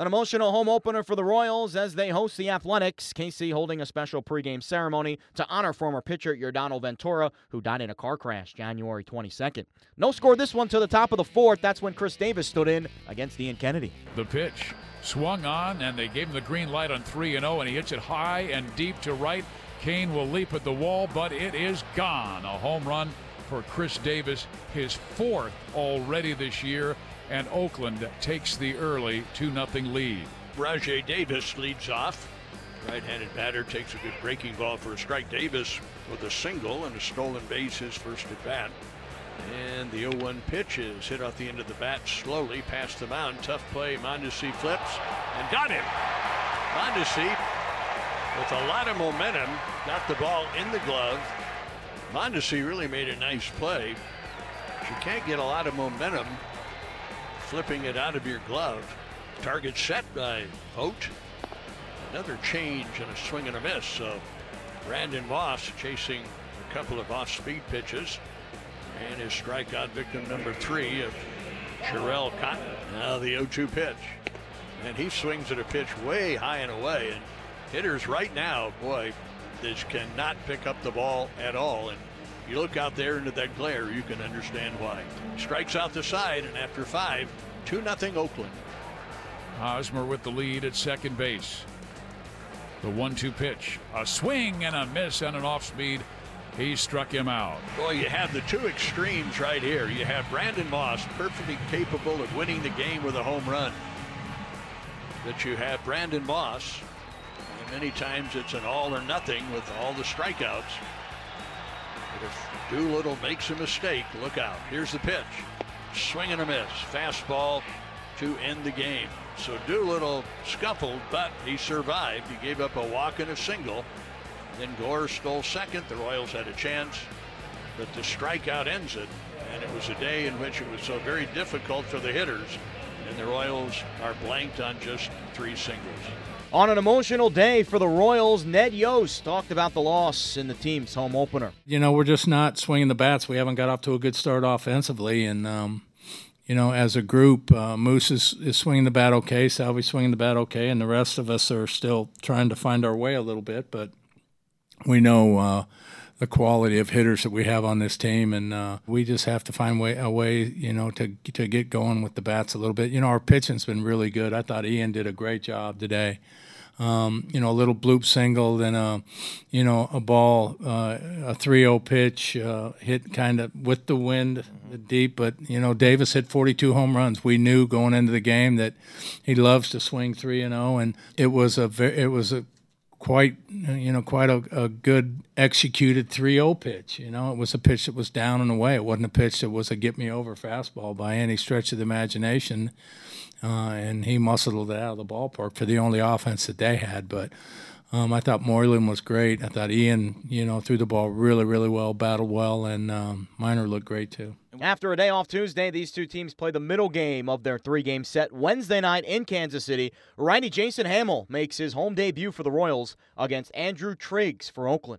An emotional home opener for the Royals as they host the Athletics. KC holding a special pregame ceremony to honor former pitcher Yordano Ventura, who died in a car crash January 22nd. No score this one to the top of the fourth. That's when Khris Davis stood in against Ian Kennedy. The pitch swung on, and they gave him the green light on 3 0, and he hits it high and deep to right. Cain will leap at the wall, but it is gone. A home run for Khris Davis, his fourth already this year and Oakland takes the early 2 0 lead. Rajai Davis leads off. Right handed batter takes a good breaking ball for a strike. Davis with a single and a stolen base his first at bat. And the 0 1 pitch is hit off the end of the bat slowly past the mound. Tough play. Mondesi flips and got him. Mondesi with a lot of momentum got the ball in the glove. Mondesi really made a nice play. You can't get a lot of momentum flipping it out of your glove. Target set by Vogt. Another change and a swing and a miss. So Brandon Moss chasing a couple of off-speed pitches. And his strikeout victim number three of Jharel Cotton. Now the 0-2 pitch. And he swings at a pitch way high and away. And hitters right now, boy, this cannot pick up the ball at all. And you look out there into that glare, you can understand why. Strikes out the side, and after five, 2 0 Oakland. Hosmer with the lead at second base. The 1 2 pitch. A swing and a miss and an off speed. He struck him out. Well, you have the two extremes right here. You have Brandon Moss, perfectly capable of winning the game with a home run. That you have Brandon Moss, many times it's an all or nothing with all the strikeouts. If Doolittle makes a mistake, look out. Here's the pitch. Swing and a miss. Fastball to end the game. So Doolittle scuffled, but he survived. He gave up a walk and a single. Then Gore stole second. The Royals had a chance, but the strikeout ends it. And it was a day in which it was so very difficult for the hitters. And the Royals are blanked on just three singles. On an emotional day for the Royals, Ned Yost talked about the loss in the team's home opener. You know, we're just not swinging the bats. We haven't got off to a good start offensively, and um, you know, as a group, uh, Moose is, is swinging the bat okay, Salvy's swinging the bat okay, and the rest of us are still trying to find our way a little bit. But we know uh, the quality of hitters that we have on this team, and uh, we just have to find way, a way, you know, to to get going with the bats a little bit. You know, our pitching's been really good. I thought Ian did a great job today. Um, you know, a little bloop single, then a, you know, a ball, uh, a 3-0 pitch, uh, hit kind of with the wind deep. But you know, Davis hit 42 home runs. We knew going into the game that he loves to swing 3 and 0, and it was a very, it was a quite you know quite a, a good executed 3-0 pitch you know it was a pitch that was down and away it wasn't a pitch that was a get me over fastball by any stretch of the imagination uh, and he muscled it out of the ballpark for the only offense that they had but um, I thought Moylan was great. I thought Ian, you know, threw the ball really, really well, battled well, and um, Minor looked great too. After a day off Tuesday, these two teams play the middle game of their three game set Wednesday night in Kansas City. Righty Jason Hammel makes his home debut for the Royals against Andrew Triggs for Oakland.